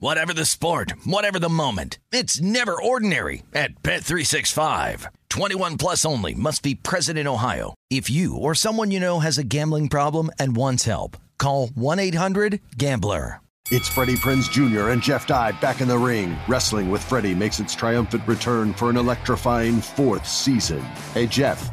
Whatever the sport, whatever the moment, it's never ordinary at Bet365. 21 plus only must be present in Ohio. If you or someone you know has a gambling problem and wants help, call 1-800-GAMBLER. It's Freddie Prinze Jr. and Jeff Dye back in the ring. Wrestling with Freddie makes its triumphant return for an electrifying fourth season. Hey, Jeff.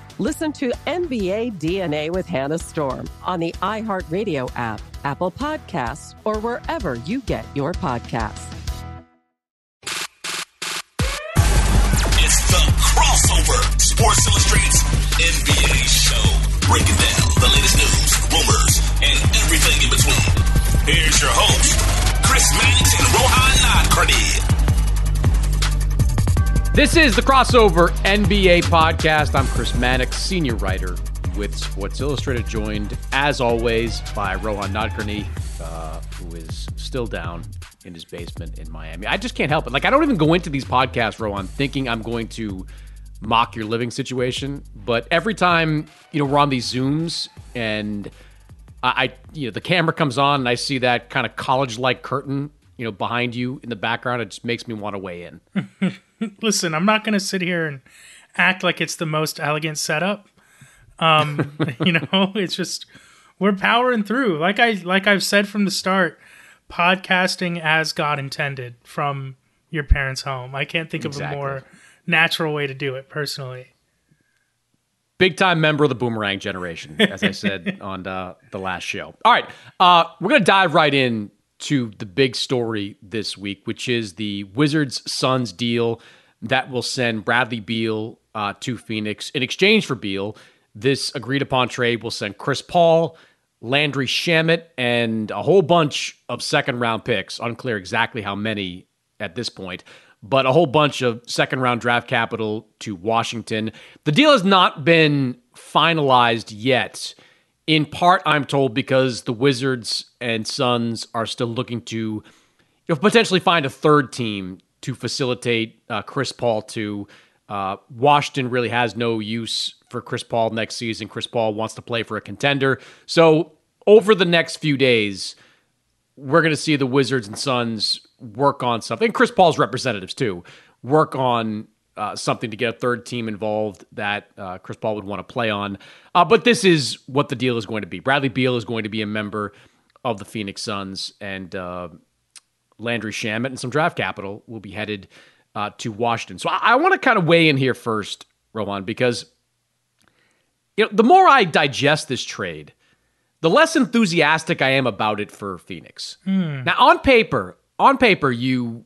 Listen to NBA DNA with Hannah Storm on the iHeartRadio app, Apple Podcasts, or wherever you get your podcasts. It's the crossover Sports Illustrated's NBA show, breaking down the latest news, rumors, and everything in between. Here's your host, Chris Mannix and Rohan Nadkarni. This is the crossover NBA podcast. I'm Chris Mannix, senior writer with Sports Illustrated, joined as always by Rohan Nadkarni, uh, who is still down in his basement in Miami. I just can't help it. Like I don't even go into these podcasts, Rohan, thinking I'm going to mock your living situation, but every time you know we're on these zooms and I, I you know the camera comes on and I see that kind of college-like curtain, you know, behind you in the background, it just makes me want to weigh in. Listen, I'm not going to sit here and act like it's the most elegant setup. Um, you know, it's just we're powering through. Like I like I've said from the start, podcasting as God intended from your parents' home. I can't think Exactly. of a more natural way to do it personally. big time member of the boomerang generation, as I said on uh, the last show. All right, uh, we're gonna dive right in to the big story this week, which is the Wizards Suns deal that will send Bradley Beal uh, to Phoenix in exchange for Beal. This agreed upon trade will send Chris Paul, Landry Shamet, and a whole bunch of second round picks. Unclear exactly how many at this point, but a whole bunch of second round draft capital to Washington. The deal has not been finalized yet. In part, I'm told because the Wizards and Suns are still looking to you know, potentially find a third team to facilitate uh, Chris Paul to. Uh, Washington really has no use for Chris Paul next season. Chris Paul wants to play for a contender. So, over the next few days, we're going to see the Wizards and Suns work on something. And Chris Paul's representatives, too, work on uh, something to get a third team involved that uh, Chris Paul would want to play on. Uh, but this is what the deal is going to be. Bradley Beal is going to be a member of the Phoenix Suns, and uh, Landry Shamet and some draft capital will be headed uh, to Washington. So I, I want to kind of weigh in here first, Rohan, because you know the more I digest this trade, the less enthusiastic I am about it for Phoenix. Now, on paper, on paper, you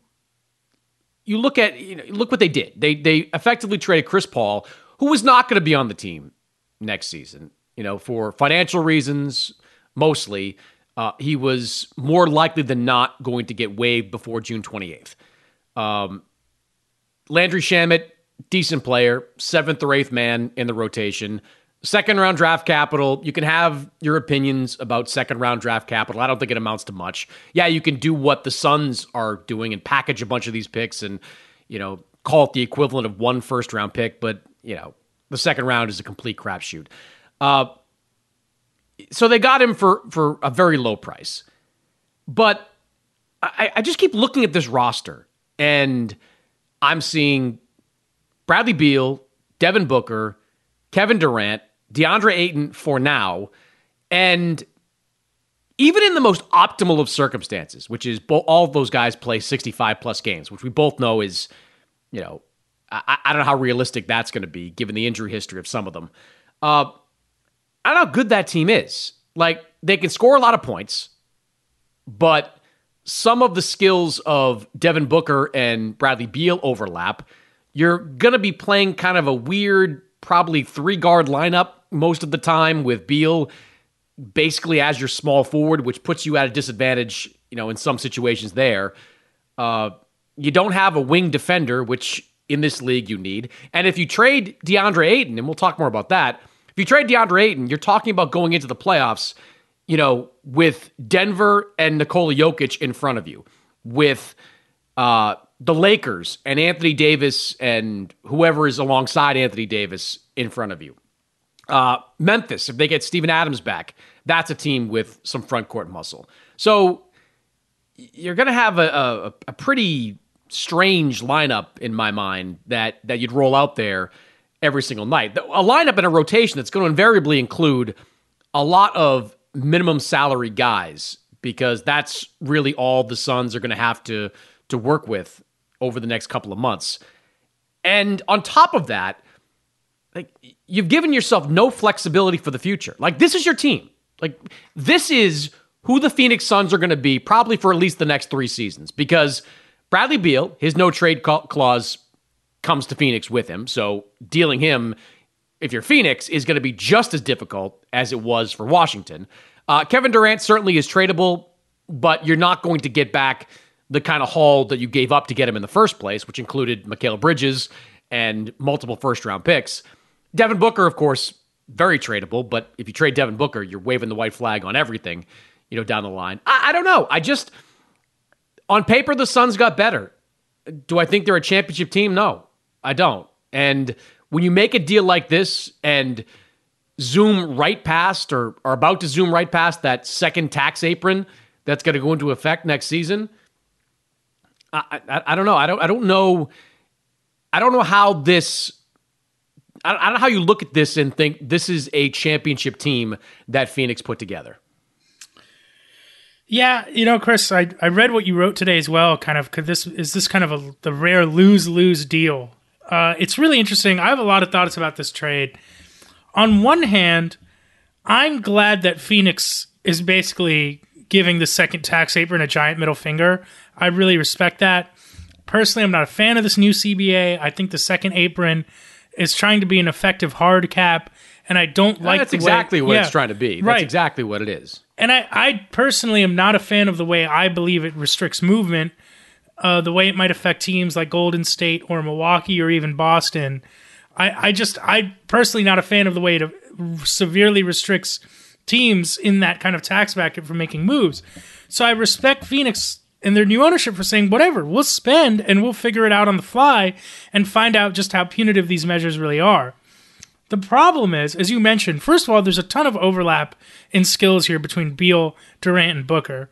you look at you know, look what they did. They they effectively traded Chris Paul, who was not going to be on the team next season. You know, for financial reasons, mostly. Uh, he was more likely than not going to get waived before June 28th. Um, Landry Shamet, decent player, seventh or eighth man in the rotation. Second round draft capital. You can have your opinions about second round draft capital. I don't think it amounts to much. Yeah, you can do what the Suns are doing and package a bunch of these picks and, you know, call it the equivalent of one first round pick, but, you know, the second round is a complete crapshoot. Uh, so they got him for for a very low price. But I, I just keep looking at this roster and I'm seeing Bradley Beal, Devin Booker, Kevin Durant, DeAndre Ayton for now, and even in the most optimal of circumstances, which is bo- all those guys play 65 plus games, which we both know is, you know, I, I don't know how realistic that's going to be given the injury history of some of them. Uh, I don't know how good that team is. Like, they can score a lot of points, but some of the skills of Devin Booker and Bradley Beal overlap. You're going to be playing kind of a weird, probably three guard lineup most of the time with Beal basically as your small forward, which puts you at a disadvantage, you know, in some situations there. Uh, you don't have a wing defender, which in this league you need. And if you trade DeAndre Ayton, and we'll talk more about that, if you trade DeAndre Ayton, you're talking about going into the playoffs, you know, with Denver and Nikola Jokic in front of you, with uh, the Lakers and Anthony Davis and whoever is alongside Anthony Davis in front of you. Uh, Memphis, if they get Steven Adams back, that's a team with some front court muscle. So you're going to have a, a, a, pretty strange lineup in my mind that that you'd roll out there every single night. A lineup and a rotation that's going to invariably include a lot of minimum salary guys because that's really all the Suns are going to have to to work with over the next couple of months. And on top of that, like you've given yourself no flexibility for the future. Like this is your team. Like this is who the Phoenix Suns are going to be probably for at least the next 3 seasons because Bradley Beal, his no trade clause comes to Phoenix with him. So dealing him if you're Phoenix is going to be just as difficult as it was for Washington. Uh, Kevin Durant certainly is tradable, but you're not going to get back the kind of haul that you gave up to get him in the first place, which included Mikal Bridges and multiple first round picks. Devin Booker, of course, very tradable, but if you trade Devin Booker, you're waving the white flag on everything, you know, down the line. I, I don't know. I just, on paper, the Suns got better. Do I think they're a championship team? No, I don't. And when you make a deal like this and zoom right past or are about to zoom right past that second tax apron that's going to go into effect next season, I, I, I don't know. I don't. I don't know. I don't know how this I don't know how you look at this and think this is a championship team that Phoenix put together. Yeah, you know, Chris, I, I read what you wrote today as well. Kind of, could this is this kind of a the rare lose lose deal? Uh, it's really interesting. I have a lot of thoughts about this trade. On one hand, I'm glad that Phoenix is basically giving the second tax apron a giant middle finger. I really respect that. Personally, I'm not a fan of this new CBA. I think the second apron is trying to be an effective hard cap, and I don't like. That's exactly way, what yeah, it's trying to be. That's right. exactly what it is. And I, I personally am not a fan of the way I believe it restricts movement, uh, the way it might affect teams like Golden State or Milwaukee or even Boston. I, I just, I personally not a fan of the way it severely restricts teams in that kind of tax bracket for making moves. So I respect Phoenix and their new ownership for saying, whatever, we'll spend and we'll figure it out on the fly and find out just how punitive these measures really are. The problem is, as you mentioned, first of all, there's a ton of overlap in skills here between Beal, Durant, and Booker.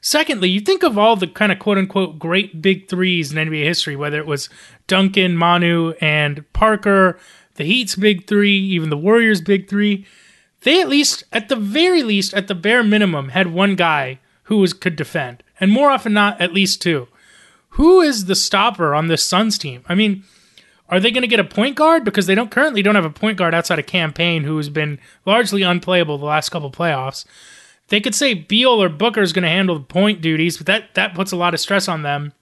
Secondly, you think of all the kind of quote unquote great big threes in NBA history, whether it was Duncan, Manu, and Parker, the Heat's big three, even the Warriors' big three. They at least, at the very least, at the bare minimum, had one guy who was, could defend and more often not, at least two. Who is the stopper on this Suns team? I mean, are they going to get a point guard because they don't currently don't have a point guard outside of Cam Payne, who has been largely unplayable the last couple playoffs. They could say Beal or Booker is going to handle the point duties, but that that puts a lot of stress on them.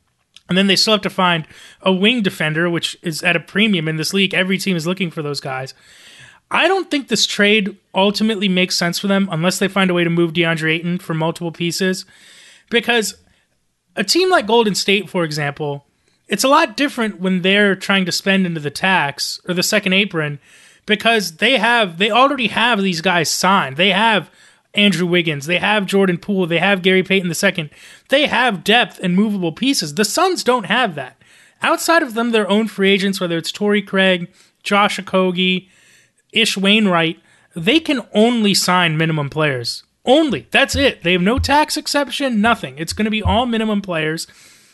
And then they still have to find a wing defender, which is at a premium in this league. Every team is looking for those guys. I don't think this trade ultimately makes sense for them unless they find a way to move DeAndre Ayton for multiple pieces. Because a team like Golden State, for example, it's a lot different when they're trying to spend into the tax or the second apron because they have they already have these guys signed. They have Andrew Wiggins, they have Jordan Poole, they have Gary Payton II. They have depth and movable pieces. The Suns don't have that. Outside of them, their own free agents, whether it's Torrey Craig, Josh Okogie, Ish Wainwright, they can only sign minimum players Only. That's it. They have no tax exception, nothing. It's going to be all minimum players.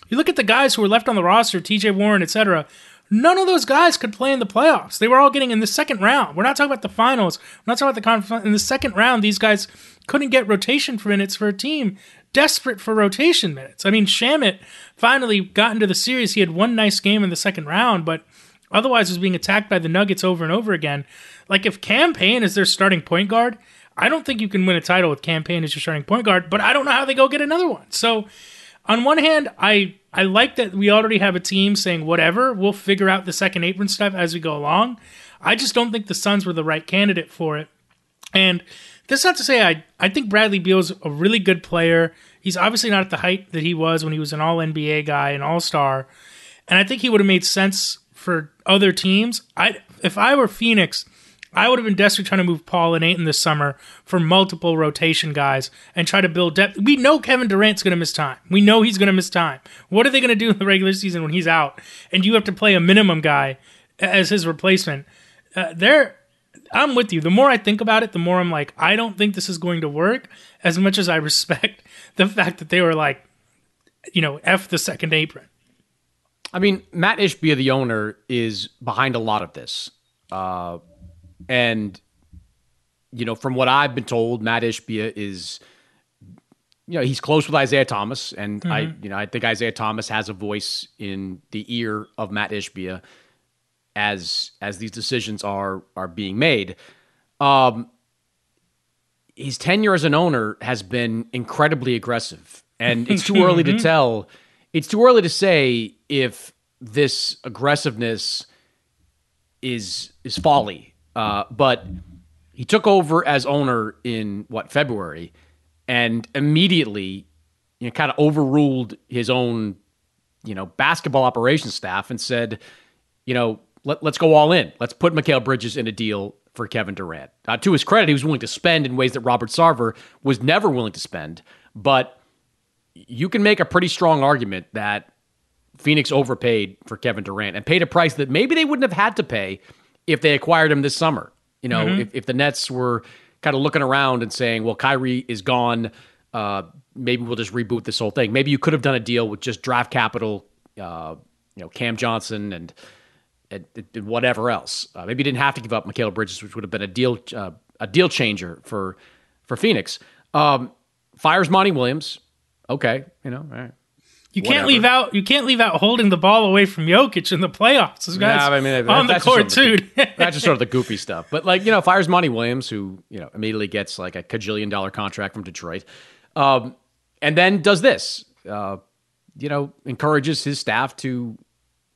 You look at the guys who were left on the roster, TJ Warren, etc. None of those guys could play in the playoffs. They were all getting in the second round. We're not talking about the finals. We're not talking about the conference. In the second round, these guys couldn't get rotation minutes for a team desperate for rotation minutes. I mean, Shamet finally got into the series. He had one nice game in the second round, but otherwise was being attacked by the Nuggets over and over again. Like if Cam Payne is their starting point guard, I don't think you can win a title with Cam Payne as your starting point guard, but I don't know how they go get another one. So on one hand, I I like that we already have a team saying whatever, we'll figure out the second apron stuff as we go along. I just don't think the Suns were the right candidate for it. And that's not to say I I think Bradley Beal's a really good player. He's obviously not at the height that he was when he was an all NBA guy, an all star. And I think he would have made sense for other teams. I if I were Phoenix, I would have been desperately trying to move Paul and Ayton this summer for multiple rotation guys and try to build depth. We know Kevin Durant's going to miss time. We know he's going to miss time. What are they going to do in the regular season when he's out? And you have to play a minimum guy as his replacement. Uh, there, I'm with you. The more I think about it, the more I'm like, I don't think this is going to work. As much as I respect the fact that they were like, you know, f the second apron. I mean, Mat Ishbia, the owner, is behind a lot of this. Uh, and, you know, from what I've been told, Mat Ishbia is, you know, he's close with Isiah Thomas. And mm-hmm. I, you know, I think Isiah Thomas has a voice in the ear of Mat Ishbia as as these decisions are are being made. Um, his tenure as an owner has been incredibly aggressive, and it's too early to mm-hmm. tell. It's too early to say if this aggressiveness is is folly uh, but he took over as owner in what February, and immediately, you know, kind of overruled his own, you know, basketball operations staff and said, you know, let, us go all in. Let's put Mikal Bridges in a deal for Kevin Durant. Uh, to his credit, he was willing to spend in ways that Robert Sarver was never willing to spend. But you can make a pretty strong argument that Phoenix overpaid for Kevin Durant and paid a price that maybe they wouldn't have had to pay if they acquired him this summer. You know, mm-hmm. if, if the Nets were kind of looking around and saying, well, Kyrie is gone, uh, maybe we'll just reboot this whole thing. Maybe you could have done a deal with just draft capital, uh, you know, Cam Johnson and, and, and whatever else. Uh, maybe you didn't have to give up Mikal Bridges, which would have been a deal uh, a deal changer for for Phoenix. Um, fires Monty Williams. Okay, you know, all right. You can't leave out. You can't leave out holding the ball away from Jokic in the playoffs. Those guys nah, I mean, on the court too. The, that's just sort of the goofy stuff. But like you know, fires Monty Williams, who you know immediately gets like a cajillion dollar contract from Detroit, um, and then does this. Uh, you know, encourages his staff to you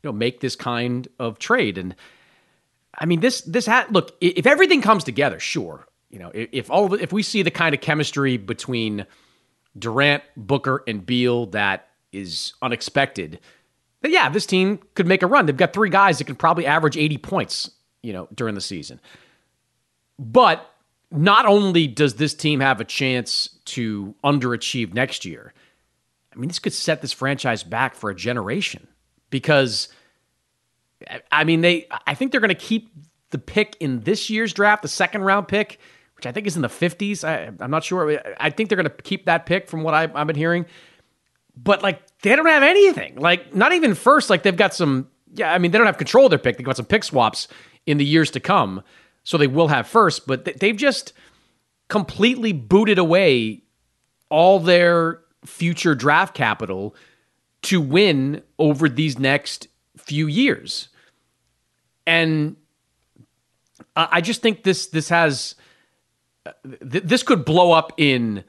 know make this kind of trade. And I mean, this this hat look if everything comes together, sure. You know, if, if all if we see the kind of chemistry between Durant, Booker, and Beal that is unexpected, then yeah, this team could make a run. They've got three guys that can probably average 80 points, you know, during the season. But not only does this team have a chance to underachieve next year, I mean, this could set this franchise back for a generation because I mean, they I think they're going to keep the pick in this year's draft, the second round pick, which I think is in the 50s. I, am not sure. I think they're going to keep that pick from what I've, I've been hearing but like they don't have anything. Like not even first. Like they've got some. Yeah, I mean they don't have control of their pick. They've got some pick swaps in the years to come, so they will have first. But they've just completely booted away all their future draft capital to win over these next few years. And I just think this this has this could blow up in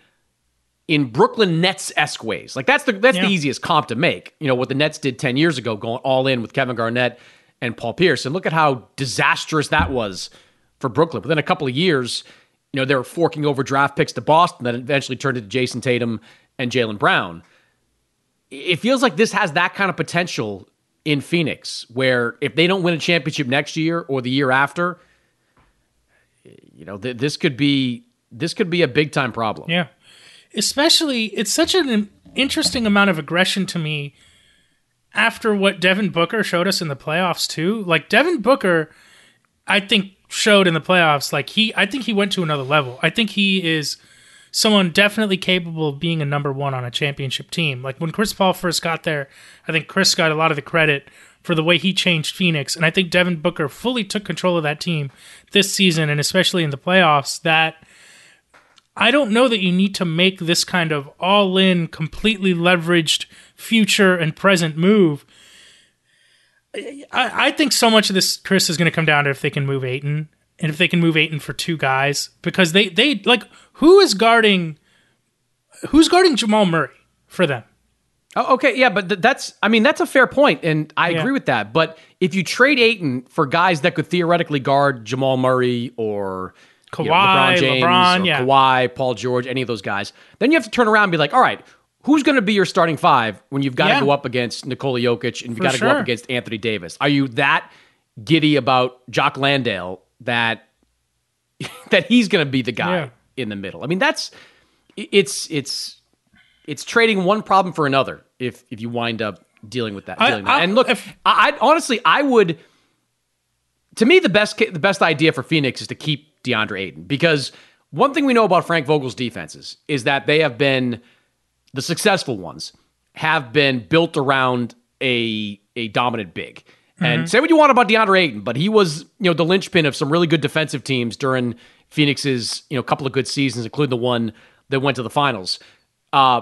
in Brooklyn Nets esque ways. Like that's the that's yeah. the easiest comp to make. You know what the Nets did ten years ago, going all in with Kevin Garnett and Paul Pierce, and look at how disastrous that was for Brooklyn. Within a couple of years, you know they were forking over draft picks to Boston that eventually turned into Jayson Tatum and Jaylen Brown. It feels like this has that kind of potential in Phoenix, where if they don't win a championship next year or the year after, you know th- this could be this could be a big time problem. Yeah especially it's such an interesting amount of aggression to me after what Devin Booker showed us in the playoffs too. Like Devin Booker, I think showed in the playoffs like he I think he went to another level. I think he is someone definitely capable of being a number one on a championship team. Like when Chris Paul first got there, I think Chris got a lot of the credit for the way he changed Phoenix. And I think Devin Booker fully took control of that team this season and especially in the playoffs. That I don't know that you need to make this kind of all in, completely leveraged future and present move. I, I think so much of this, Chris, is going to come down to if they can move Ayton and if they can move Ayton for two guys because they they like who is guarding who's guarding Jamal Murray for them. Oh, okay, yeah, but th- that's I mean that's a fair point, and I Yeah. agree with that. But if you trade Ayton for guys that could theoretically guard Jamal Murray or you know, Kawhi, LeBron James LeBron, or yeah. Kawhi, Paul George, any of those guys, then you have to turn around and be like, all right, who's going to be your starting five when you've got to Yeah. go up against Nikola Jokic and you've got to go up against Anthony Davis? Are you that giddy about Jock Landale that that he's going to be the guy in the middle? I mean, that's it's it's it's trading one problem for another if if you wind up dealing with that. I- dealing with that. And look, if- I, I honestly I would. To me, the best the best idea for Phoenix is to keep DeAndre Ayton because one thing we know about Frank Vogel's defenses is that they have been the successful ones have been built around a a dominant big. And say what you want about DeAndre Ayton, but he was you know the linchpin of some really good defensive teams during Phoenix's you know couple of good seasons, including the one that went to the finals. Uh,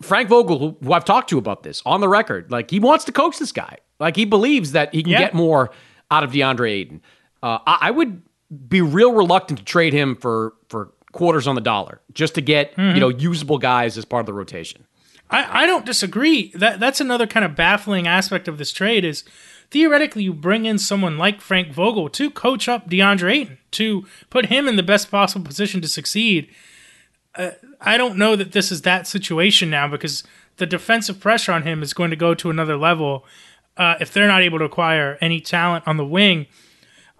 Frank Vogel, who, I've talked to about this on the record, like he wants to coach this guy. Like he believes that he can Yeah. get more out of DeAndre Ayton. Uh, I, I would be real reluctant to trade him for for quarters on the dollar just to get Mm-hmm. you know usable guys as part of the rotation. I, I don't disagree. That that's another kind of baffling aspect of this trade is theoretically you bring in someone like Frank Vogel to coach up DeAndre Ayton, to put him in the best possible position to succeed. Uh, I don't know that this is that situation now because the defensive pressure on him is going to go to another level uh, if they're not able to acquire any talent on the wing.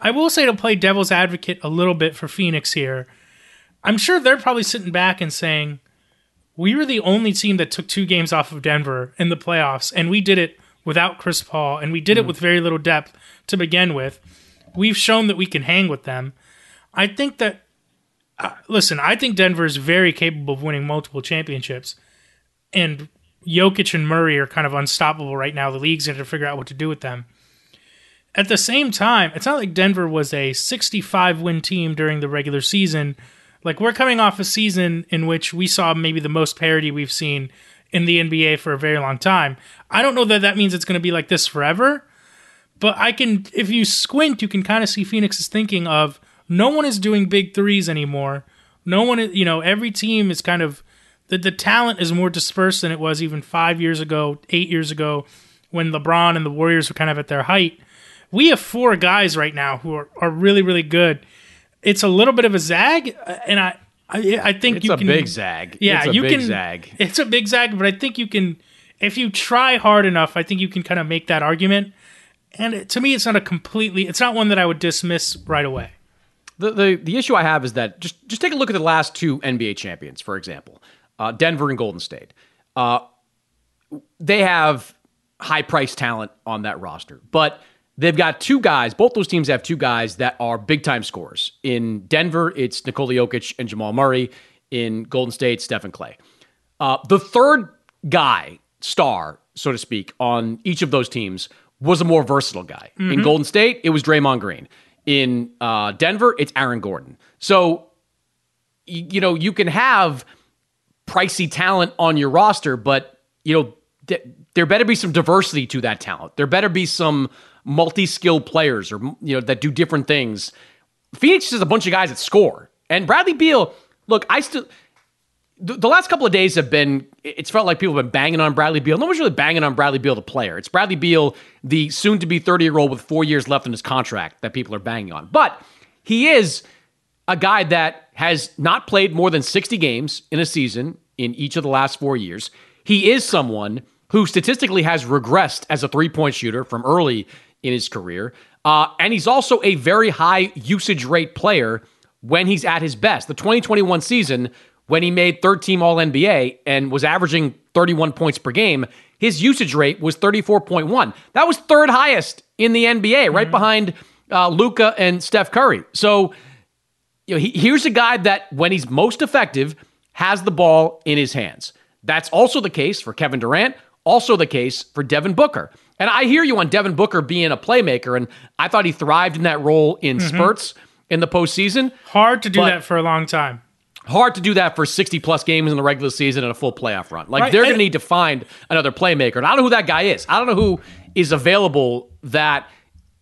I will say to play devil's advocate a little bit for Phoenix here. I'm sure they're probably sitting back and saying, we were the only team that took two games off of Denver in the playoffs, and we did it without Chris Paul, and we did it with very little depth to begin with. We've shown that we can hang with them. I think that, listen, I think Denver is very capable of winning multiple championships, and Jokic and Murray are kind of unstoppable right now. The league's going to figure out what to do with them. At the same time, it's not like Denver was a 65 win team during the regular season. Like we're coming off a season in which we saw maybe the most parity we've seen in the NBA for a very long time. I don't know that that means it's going to be like this forever, but I can if you squint you can kind of see Phoenix is thinking of no one is doing big threes anymore. No one is, you know, every team is kind of the the talent is more dispersed than it was even 5 years ago, 8 years ago when LeBron and the Warriors were kind of at their height. We have four guys right now who are, are really really good it's a little bit of a zag, uh, and I I, I think It's you a can, big zag. Yeah, It's a you big can. zag. It's a big zag, but I think you can if you try hard enough. I think you can kind of make that argument. And it, to me, it's not a completely. It's not one that I would dismiss right away. The, the the issue I have is that just just take a look at the last two NBA champions, for example, uh, Denver and Golden State. Uh, they have high price talent on that roster, but they've got two guys. Both those teams have two guys that are big time scorers. In Denver, it's Nikola Jokic and Jamal Murray. In Golden State, Steph and Klay. Uh, the third guy, star, so to speak, on each of those teams was a more versatile guy. In Golden State, it was Draymond Green. In uh, Denver, it's Aaron Gordon. So, y- you know, you can have pricey talent on your roster, but, you know, th- there better be some diversity to that talent. There better be some multi-skilled players or, you know, that do different things. Phoenix is a bunch of guys that score. And Bradley Beal, look, I still the, the last couple of days have been it's felt like people have been banging on Bradley Beal. No one's really banging on Bradley Beal the player. It's Bradley Beal, the soon to be 30 year old with four years left in his contract that people are banging on. But he is a guy that has not played more than 60 games in a season in each of the last four years. He is someone who statistically has regressed as a three point shooter from early in his career. Uh, and he's also a very high usage rate player when he's at his best. The 2021 season, when he made third team All NBA and was averaging 31 points per game, his usage rate was 34.1. That was third highest in the NBA, right behind uh, Luka and Steph Curry. So, you know, he, here's a guy that when he's most effective, has the ball in his hands. That's also the case for Kevin Durant, also the case for Devin Booker. And I hear you on Devin Booker being a playmaker, and I thought he thrived in that role in mm-hmm. spurts in the postseason. Hard to do that for a long time. Hard to do that for 60 plus games in the regular season and a full playoff run. Like right. they're going to need to find another playmaker. And I don't know who that guy is. I don't know who is available that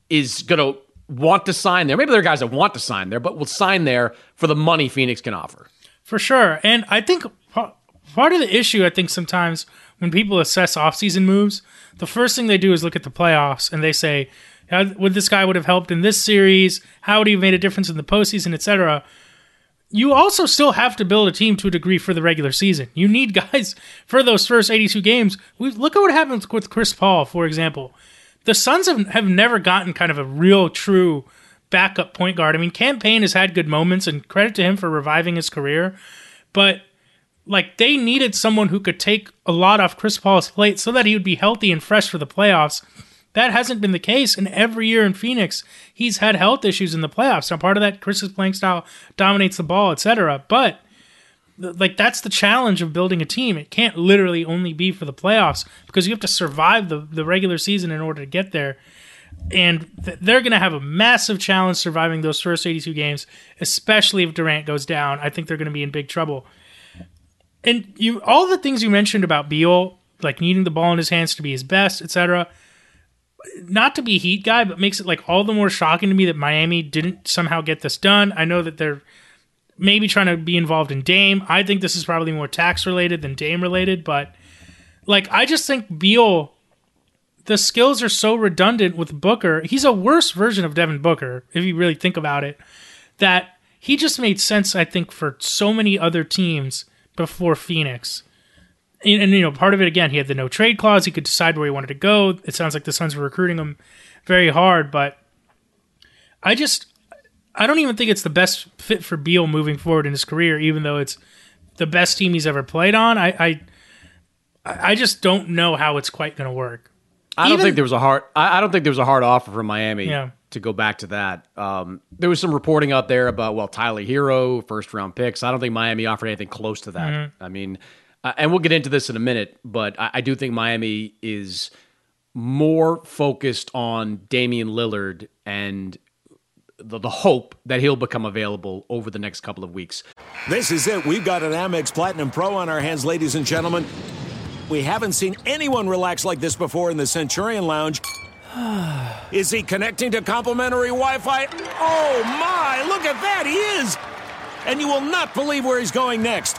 is going to want to sign there. Maybe there are guys that want to sign there, but will sign there for the money Phoenix can offer. For sure. And I think part of the issue, I think sometimes when people assess offseason moves, the first thing they do is look at the playoffs and they say, would this guy would have helped in this series? How would he have made a difference in the postseason, etc. You also still have to build a team to a degree for the regular season. You need guys for those first 82 games. We, look at what happens with Chris Paul, for example. The Suns have, have never gotten kind of a real, true backup point guard. I mean, Cam Payne has had good moments, and credit to him for reviving his career. But like they needed someone who could take a lot off Chris Paul's plate so that he would be healthy and fresh for the playoffs. That hasn't been the case, and every year in Phoenix, he's had health issues in the playoffs. Now, part of that, Chris's playing style dominates the ball, etc. But like that's the challenge of building a team. It can't literally only be for the playoffs because you have to survive the the regular season in order to get there and th- they're going to have a massive challenge surviving those first 82 games, especially if Durant goes down. I think they're going to be in big trouble. And you, all the things you mentioned about Beal, like needing the ball in his hands to be his best, etc. Not to be Heat guy, but makes it like all the more shocking to me that Miami didn't somehow get this done. I know that they're maybe trying to be involved in Dame. I think this is probably more tax related than Dame related, but like I just think Beal the skills are so redundant with Booker. He's a worse version of Devin Booker, if you really think about it, that he just made sense, I think, for so many other teams before Phoenix. And, and, you know, part of it, again, he had the no trade clause. He could decide where he wanted to go. It sounds like the Suns were recruiting him very hard, but I just, I don't even think it's the best fit for Beal moving forward in his career, even though it's the best team he's ever played on. I, I, I just don't know how it's quite going to work. I don't think there was a hard. I, I, don't think there was a hard offer from Miami yeah. to go back to that. Um, there was some reporting out there about well, Tyler Herro, first round picks. I don't think Miami offered anything close to that. Mm-hmm. I mean, uh, and we'll get into this in a minute, but I, I do think Miami is more focused on Damian Lillard and the, the, hope that he'll become available over the next couple of weeks. This is it. We've got an Amex Platinum Pro on our hands, ladies and gentlemen. We haven't seen anyone relax like this before in the Centurion Lounge. is he connecting to complimentary Wi Fi? Oh my, look at that, he is! And you will not believe where he's going next.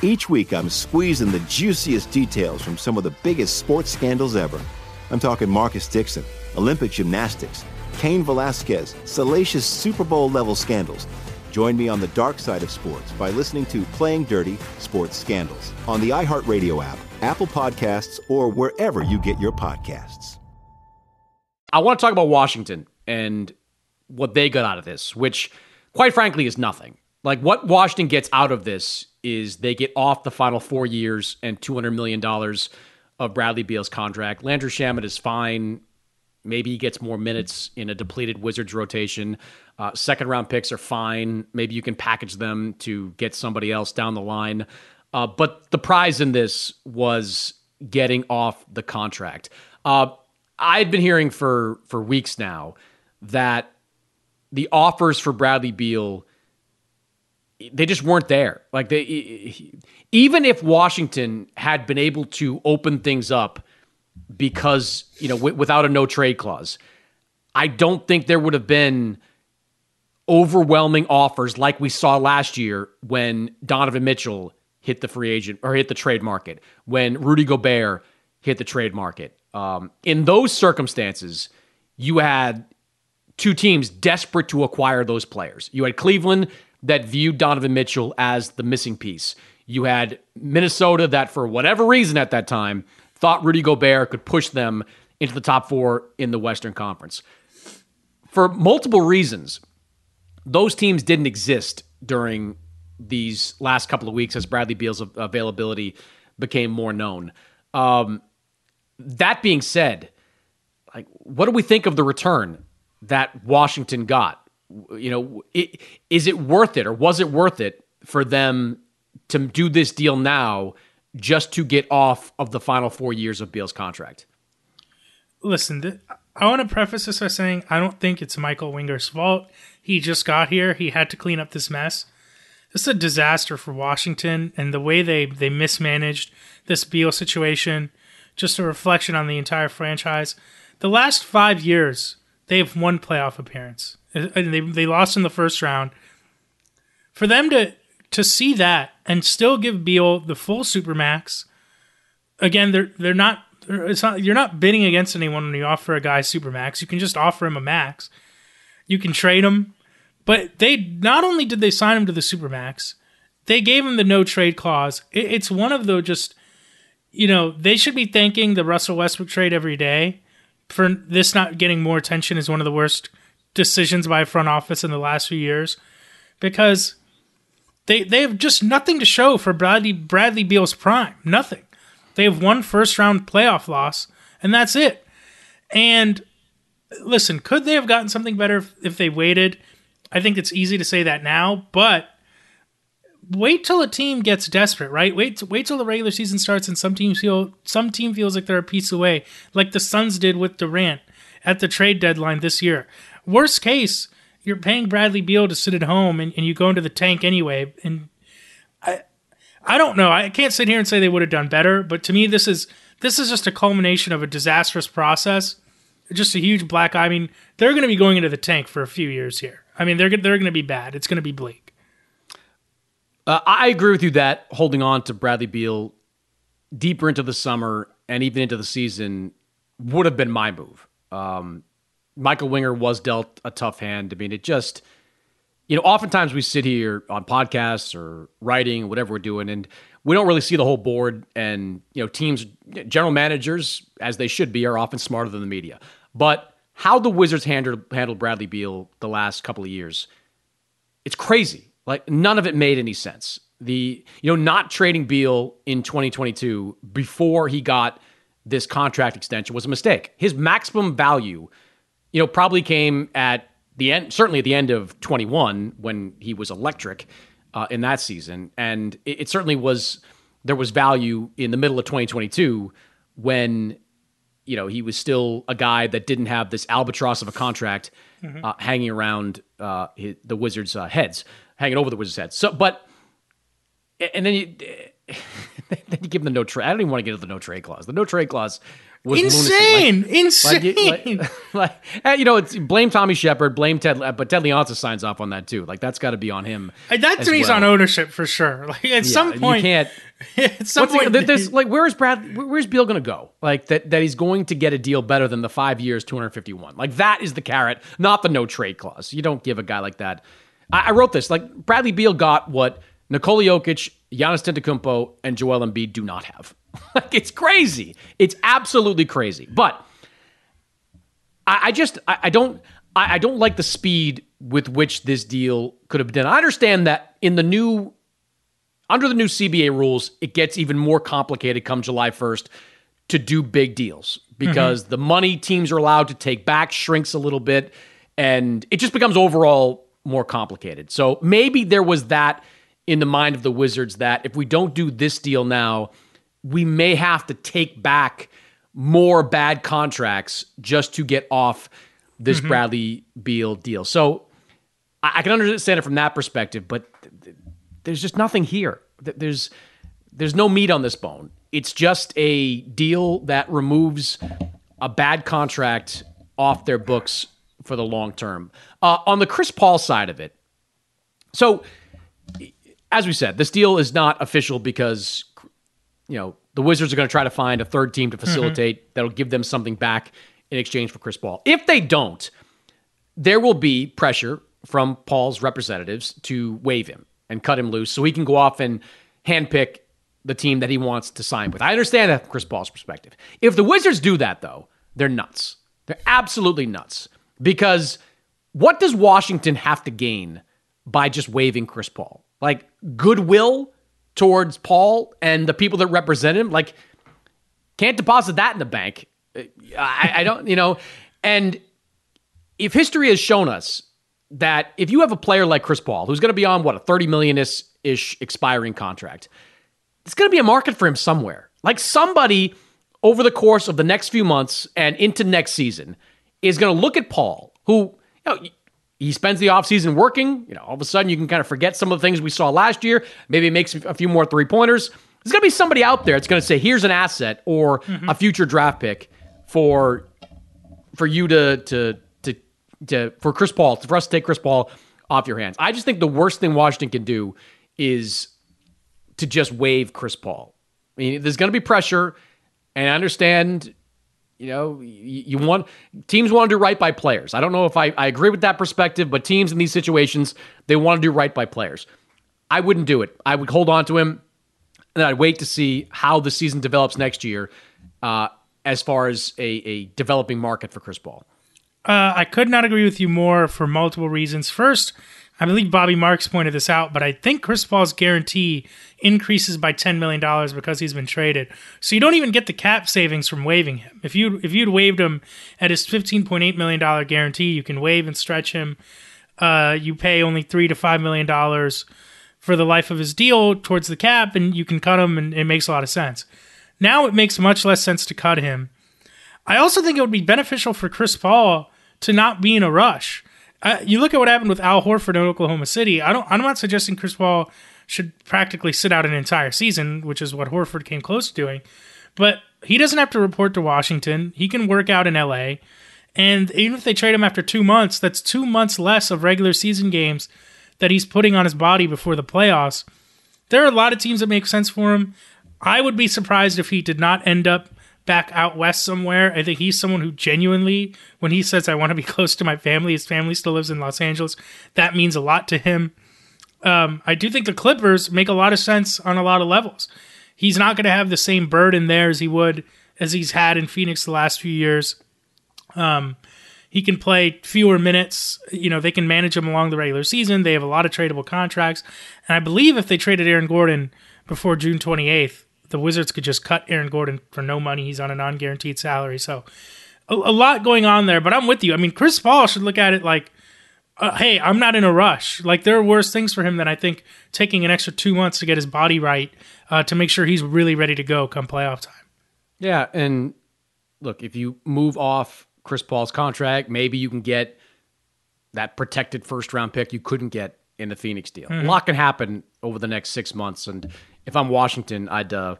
Each week, I'm squeezing the juiciest details from some of the biggest sports scandals ever. I'm talking Marcus Dixon, Olympic gymnastics, Cain Velasquez, salacious Super Bowl level scandals. Join me on the dark side of sports by listening to Playing Dirty Sports Scandals on the iHeartRadio app, Apple Podcasts, or wherever you get your podcasts. I want to talk about Washington and what they got out of this, which, quite frankly, is nothing. Like what Washington gets out of this is they get off the final four years and $200 million of Bradley Beal's contract. Landry Shamet is fine. Maybe he gets more minutes in a depleted Wizards rotation. Uh, second round picks are fine. Maybe you can package them to get somebody else down the line. Uh, but the prize in this was getting off the contract. Uh, I've been hearing for for weeks now that the offers for Bradley Beal they just weren't there. Like they even if Washington had been able to open things up because, you know, w- without a no trade clause, I don't think there would have been overwhelming offers like we saw last year when Donovan Mitchell hit the free agent or hit the trade market, when Rudy Gobert hit the trade market. Um, in those circumstances, you had two teams desperate to acquire those players. You had Cleveland that viewed Donovan Mitchell as the missing piece. You had Minnesota that, for whatever reason at that time, thought Rudy Gobert could push them into the top four in the Western Conference. For multiple reasons, those teams didn't exist during these last couple of weeks as Bradley Beal's availability became more known. Um, that being said, like, what do we think of the return that Washington got? You know, it, is it worth it or was it worth it for them to do this deal now just to get off of the final four years of Beal's contract? Listen, th- I want to preface this by saying I don't think it's Michael Winger's fault. He just got here. He had to clean up this mess. This is a disaster for Washington and the way they, they mismanaged this Beal situation. Just a reflection on the entire franchise. The last five years, they have one playoff appearance. And they they lost in the first round. For them to to see that and still give Beal the full supermax, again, they're they're not. It's not you're not bidding against anyone when you offer a guy supermax. You can just offer him a max. You can trade him, but they not only did they sign him to the supermax, they gave him the no trade clause. It, it's one of the just, you know, they should be thanking the Russell Westbrook trade every day for this not getting more attention is one of the worst decisions by front office in the last few years because they they have just nothing to show for Bradley Bradley Beal's prime. Nothing. They have one first round playoff loss, and that's it. And listen, could they have gotten something better if, if they waited? I think it's easy to say that now, but wait till a team gets desperate, right? Wait, wait till the regular season starts, and some teams feel some team feels like they're a piece away, like the Suns did with Durant at the trade deadline this year. Worst case, you're paying Bradley Beal to sit at home and, and you go into the tank anyway. And I I don't know. I can't sit here and say they would have done better, but to me this is this is just a culmination of a disastrous process. Just a huge black eye. I mean, they're going to be going into the tank for a few years here. I mean, they're they're going to be bad. It's going to be bleak. Uh, I agree with you that holding on to Bradley Beal deeper into the summer and even into the season would have been my move. Um, Michael Winger was dealt a tough hand. I mean, it just, you know, oftentimes we sit here on podcasts or writing, whatever we're doing, and we don't really see the whole board. And, you know, teams, general managers, as they should be, are often smarter than the media. But how the Wizards handled, handled Bradley Beal the last couple of years, it's crazy. Like, none of it made any sense. The, you know, not trading Beal in 2022 before he got this contract extension was a mistake. His maximum value you know, probably came at the end, certainly at the end of 21 when he was electric uh, in that season. And it, it, certainly was, there was value in the middle of 2022 when, you know, he was still a guy that didn't have this albatross of a contract mm-hmm. uh, hanging around uh, his, the Wizards' uh, heads, hanging over the Wizards' heads. So, but, and then you, then you give them the no trade. I don't even want to get into the no trade clause. The no trade clause was insane, lunacy. insane. Like, like, like, like, eh, you know, it's blame Tommy Sheppard, blame Ted, uh, but Ted Leonsis signs off on that too. Like that's got to be on him. Uh, that to me well. on ownership for sure. Like at Yeah, some point, you can't. at some point, the, there's like where is Brad? Where's Beal going to go? Like that? That he's going to get a deal better than the five years, two hundred fifty one. Like that is the carrot, not the no trade clause. You don't give a guy like that. I, I wrote this. Like Bradley Beal got what Nikola Jokic, Giannis Antetokounmpo, and Joel Embiid do not have. like it's crazy. It's absolutely crazy. But I, I just I, I don't I, I don't like the speed with which this deal could have been done. I understand that in the new under the new CBA rules, it gets even more complicated come July 1st to do big deals because mm-hmm. the money teams are allowed to take back shrinks a little bit and it just becomes overall more complicated. So maybe there was that in the mind of the Wizards that if we don't do this deal now, we may have to take back more bad contracts just to get off this Bradley Beal deal. So I, I can understand it from that perspective, but th- th- there's just nothing here. Th- There's there's no meat on this bone. It's just a deal that removes a bad contract off their books for the long term. Uh, on the Chris Paul side of it, so as we said, this deal is not official because you know the Wizards are going to try to find a third team to mm-hmm. facilitate that'll give them something back in exchange for Chris Paul. If they don't, there will be pressure from Paul's representatives to waive him and cut him loose so he can go off and handpick the team that he wants to sign with. I understand that from Chris Paul's perspective. If the Wizards do that, though, they're nuts. They're absolutely nuts. Because what does Washington have to gain by just waiving Chris Paul? Like goodwill towards Paul and the people that represent him? Like, can't deposit that in the bank. I, I don't, you know, and if history has shown us that if you have a player like Chris Paul, who's going to be on what a 30 million ish expiring contract, there's going to be a market for him somewhere. Like somebody over the course of the next few months and into next season is going to look at Paul, who, you know, he spends the offseason working. You know, all of a sudden you can kind of forget some of the things we saw last year. Maybe he makes a few more three pointers. There's going to be somebody out there that's going to say, here's an asset or mm-hmm. a future draft pick for for you to to to to for Chris Paul for us to take Chris Paul off your hands. I just think the worst thing Washington can do is to just waive Chris Paul. I mean, there's going to be pressure, and I understand. You know, you, want teams want to do right by players. I don't know if I, I agree with that perspective, but teams in these situations they want to do right by players. I wouldn't do it. I would hold on to him, and I'd wait to see how the season develops next year, uh, as far as a, a developing market for Chris Paul. Uh, I could not agree with you more for multiple reasons. First, I believe Bobby Marks pointed this out, but I think Chris Paul's guarantee increases by $10 million because he's been traded. So you don't even get the cap savings from waiving him. If you if you'd waived him at his $15.8 million guarantee, you can waive and stretch him. Uh, you pay only three to five million dollars for the life of his deal towards the cap, and you can cut him, and it makes a lot of sense. Now it makes much less sense to cut him. I also think it would be beneficial for Chris Paul to not be in a rush. You look at what happened with Al Horford in Oklahoma City. I don't. I'm not suggesting Chris Paul should practically sit out an entire season, which is what Horford came close to doing. But he doesn't have to report to Washington. He can work out in LA. And even if they trade him after two months, that's two months less of regular season games that he's putting on his body before the playoffs. There are a lot of teams that make sense for him. I would be surprised if he did not end up back out west somewhere. I think he's someone who genuinely, when he says, I want to be close to my family, his family still lives in Los Angeles, that means a lot to him. Um, I do think the Clippers make a lot of sense on a lot of levels. He's not going to have the same burden there as he would as he's had in Phoenix the last few years. Um, he can play fewer minutes. You know, they can manage him along the regular season. They have a lot of tradable contracts. And I believe if they traded Aaron Gordon before June 28th, the Wizards could just cut Aaron Gordon for no money. He's on a non guaranteed salary. So a, a, lot going on there. But I'm with you. I mean, Chris Paul should look at it like, uh, hey, I'm not in a rush. Like, there are worse things for him than I think taking an extra two months to get his body right uh, to make sure he's really ready to go come playoff time. Yeah, and look, if you move off Chris Paul's contract, maybe you can get that protected first round pick you couldn't get in the Phoenix deal. Mhm. A lot can happen over the next six months, and if I'm Washington, I'd uh,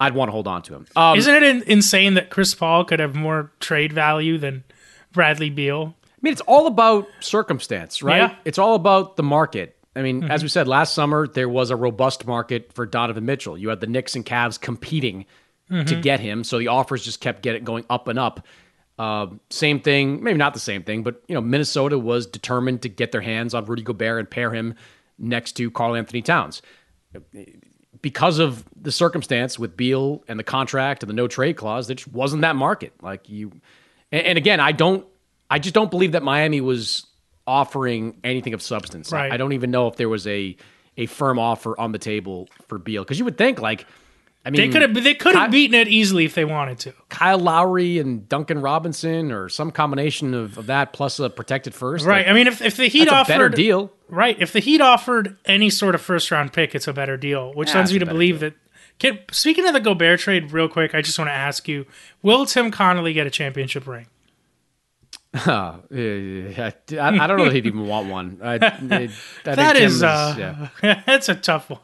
I'd want to hold on to him. Um, Isn't it in- insane that Chris Paul could have more trade value than Bradley Beal? I mean, it's all about circumstance, right? Yeah. It's all about the market. I mean, as we said last summer, there was a robust market for Donovan Mitchell. You had the Knicks and Cavs competing to get him, so the offers just kept getting going up and up. Uh, same thing, maybe not the same thing, but you know, Minnesota was determined to get their hands on Rudy Gobert and pair him next to Karl Anthony Towns because of the circumstance with Beal and the contract and the no trade clause, there just wasn't that market. Like you, and, and again, I don't, I just don't believe that Miami was offering anything of substance. I- I, don't even know if there was a a firm offer on the table for Beal because you would think like, I mean, They could have they could have beaten it easily if they wanted to. Kyle Lowry and Duncan Robinson or some combination of, of that plus a protected first. Right. Like, I mean, if, if the Heat offered better deal. right, if the Heat offered any sort of first round pick, it's a better deal, which Yeah, leads me to believe that. Can, speaking of the Gobert trade, real quick, I just want to ask you: Will Tim Connolly get a championship ring? Uh, yeah, I, I don't know that he'd even want one. I, I, think is, uh, yeah. that's a tough one.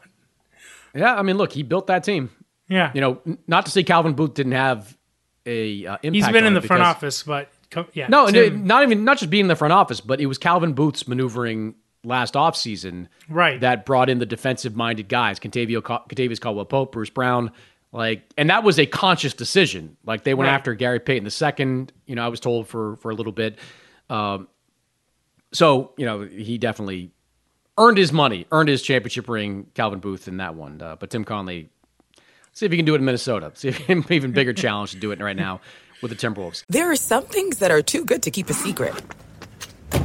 yeah. I mean, look, he built that team. Yeah, You know, n- not to say Calvin Booth didn't have a uh, impact. he's been on in the front office, but co- yeah, No, and Tim- it- not even not just being in the front office, but it was Calvin Booth's maneuvering last offseason Right. that brought in the defensive minded guys, Contavio, Kentavious Caldwell Pope, Bruce Brown, like, and that was a conscious decision. Like they went Right. after Gary Payton the second. You know, I was told for for a little bit. Um, so you know, he definitely earned his money, earned his championship ring, Calvin Booth in that one. Uh, but Tim Connolly, see if you can do it in Minnesota. See if an even bigger challenge to do it right now with the Timberwolves. There are some things that are too good to keep a secret.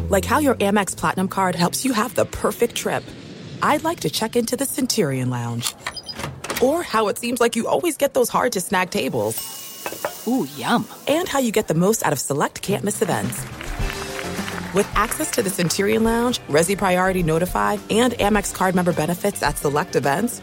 Like how your Amex Platinum card helps you have the perfect trip. I'd like to check into the Centurion Lounge. Or how it seems like you always get those hard to snag tables. Ooh, yum. And how you get the most out of select can't miss events. With access to the Centurion Lounge, Resy Priority Notified, and Amex card member benefits at select events,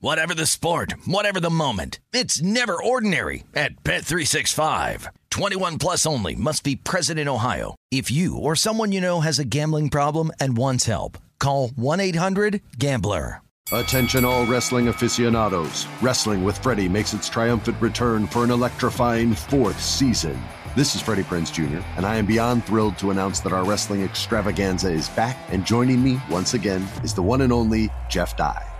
Whatever the sport, whatever the moment. It's never ordinary at Bet365. 21 plus only must be present in Ohio. If you or someone you know has a gambling problem and wants help, call 1-800-GAMBLER. Attention, all wrestling aficionados. Wrestling with Freddie makes its triumphant return for an electrifying fourth season. This is Freddie Prinze Jr., and I am beyond thrilled to announce that our wrestling extravaganza is back, and joining me once again is the one and only Jeff Dye.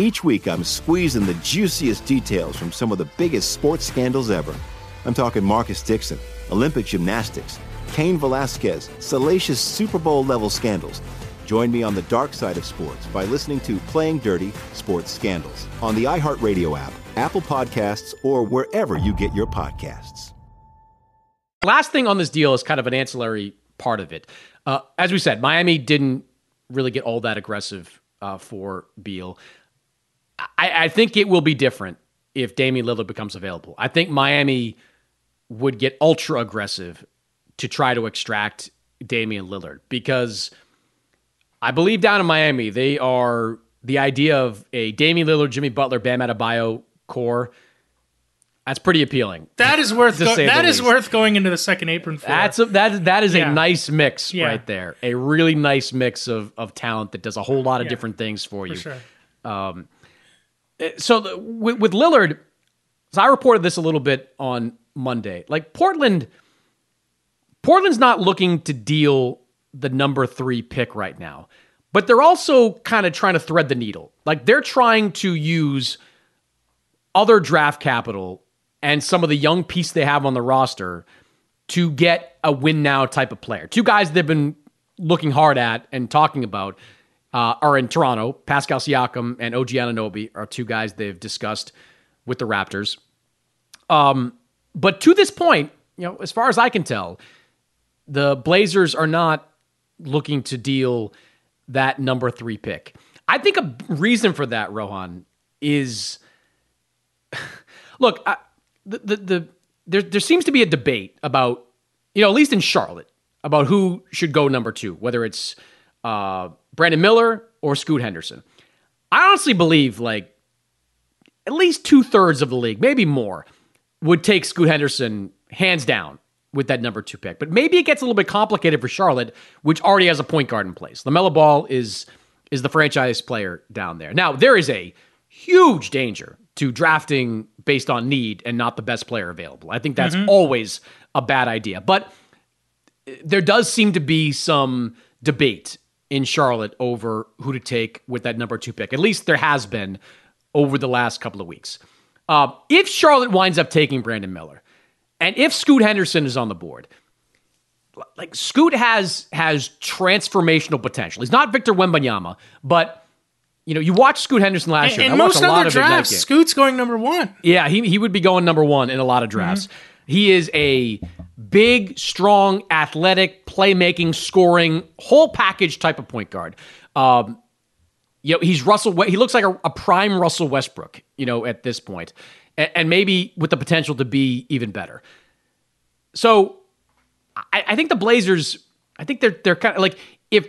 Each week, I'm squeezing the juiciest details from some of the biggest sports scandals ever. I'm talking Marcus Dixon, Olympic gymnastics, Cain Velasquez, salacious Super Bowl level scandals. Join me on the dark side of sports by listening to Playing Dirty Sports Scandals on the iHeartRadio app, Apple Podcasts, or wherever you get your podcasts. Last thing on this deal is kind of an ancillary part of it. Uh, as we said, Miami didn't really get all that aggressive uh, for Beal. I, I think it will be different if Damian Lillard becomes available. I think Miami would get ultra aggressive to try to extract Damian Lillard because I believe down in Miami they are the idea of a Damian Lillard, Jimmy Butler, Bam Adebayo core. That's pretty appealing. That is worth go- that is least. worth going into the second apron for. That's a, that that is Yeah. a nice mix Yeah. right there. A really nice mix of of talent that does a whole lot of Yeah. different things for for you. sure. Um, Uh, so the, with, with Lillard, I reported this a little bit on Monday. Like Portland, Portland's not looking to deal the number three pick right now, but they're also kind of trying to thread the needle. Like they're trying to use other draft capital and some of the young piece they have on the roster to get a win now type of player. Two guys they've been looking hard at and talking about uh, are in Toronto. Pascal Siakam and OG Anunoby are two guys they've discussed with the Raptors. Um, but to this point, you know, as far as I can tell, the Blazers are not looking to deal that number three pick. I think a reason for that, Rohan, is look, I, the, the the there there seems to be a debate about you know at least in Charlotte about who should go number two, whether it's uh, Brandon Miller or Scoot Henderson. I honestly believe like at least two thirds of the league, maybe more, would take Scoot Henderson hands down with that number two pick. But maybe it gets a little bit complicated for Charlotte, which already has a point guard in place. LaMelo Ball is is the franchise player down there. Now there is a huge danger to drafting based on need and not the best player available. I think that's Mhm. always a bad idea. But there does seem to be some debate in Charlotte over who to take with that number two pick. At least there has been over the last couple of weeks. Uh, if Charlotte winds up taking Brandon Miller, and if Scoot Henderson is on the board, like Scoot has has transformational potential. He's not Victor Wembanyama, but you know, you watched Scoot Henderson last year. In I watched most a lot other drafts. Scoot's going number one. Yeah, he, he would be going number one in a lot of drafts. He is a big, strong, athletic, playmaking, scoring, whole package type of point guard. Um, you know, he's Russell. He looks like a, a prime Russell Westbrook. You know, at this point, and, and maybe with the potential to be even better. So, I, I think the Blazers. I think they're they're kind of like if